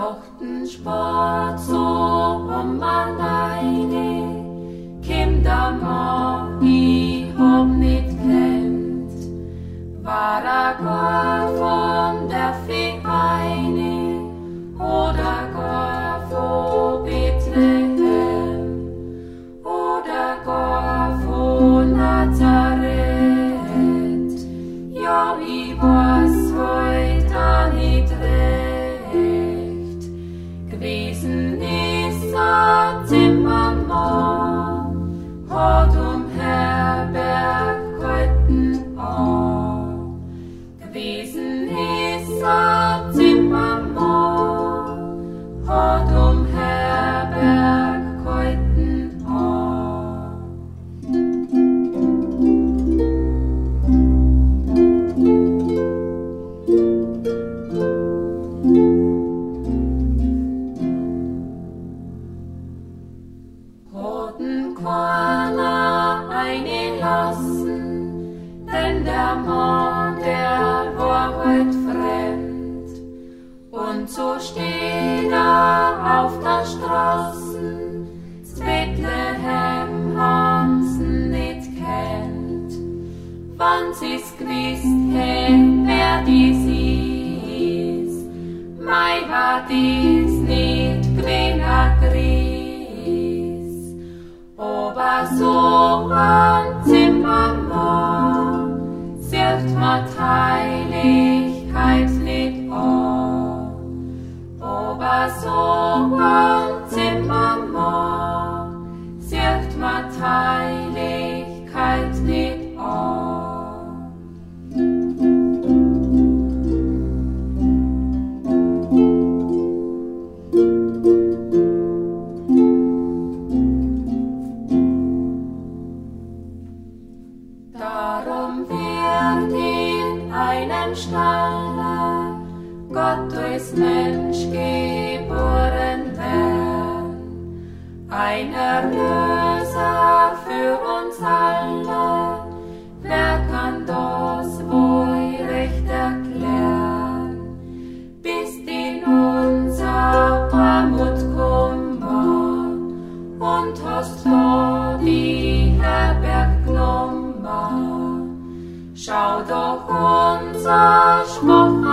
mochten sport so om man ejne, kæm morgen. Roten keiner eingelassen, denn der Mann, Und so steht er auf der Straßen, Bethlehem haben's nicht kennt. Wann sie's gewisst hätt, wer dies ist, mei war dies nicht gewinner Gries. Aber so ein Zimmermann sieht man Heiligkeit Darum wird in einem Stalle Gott durchs Mensch geboren werden. Ein Erlöser für uns alle, wer kann das wohl recht erklären? Bis in unser Armut Kummer und hast du die Herberg genommen. Schau doch unser Schmuck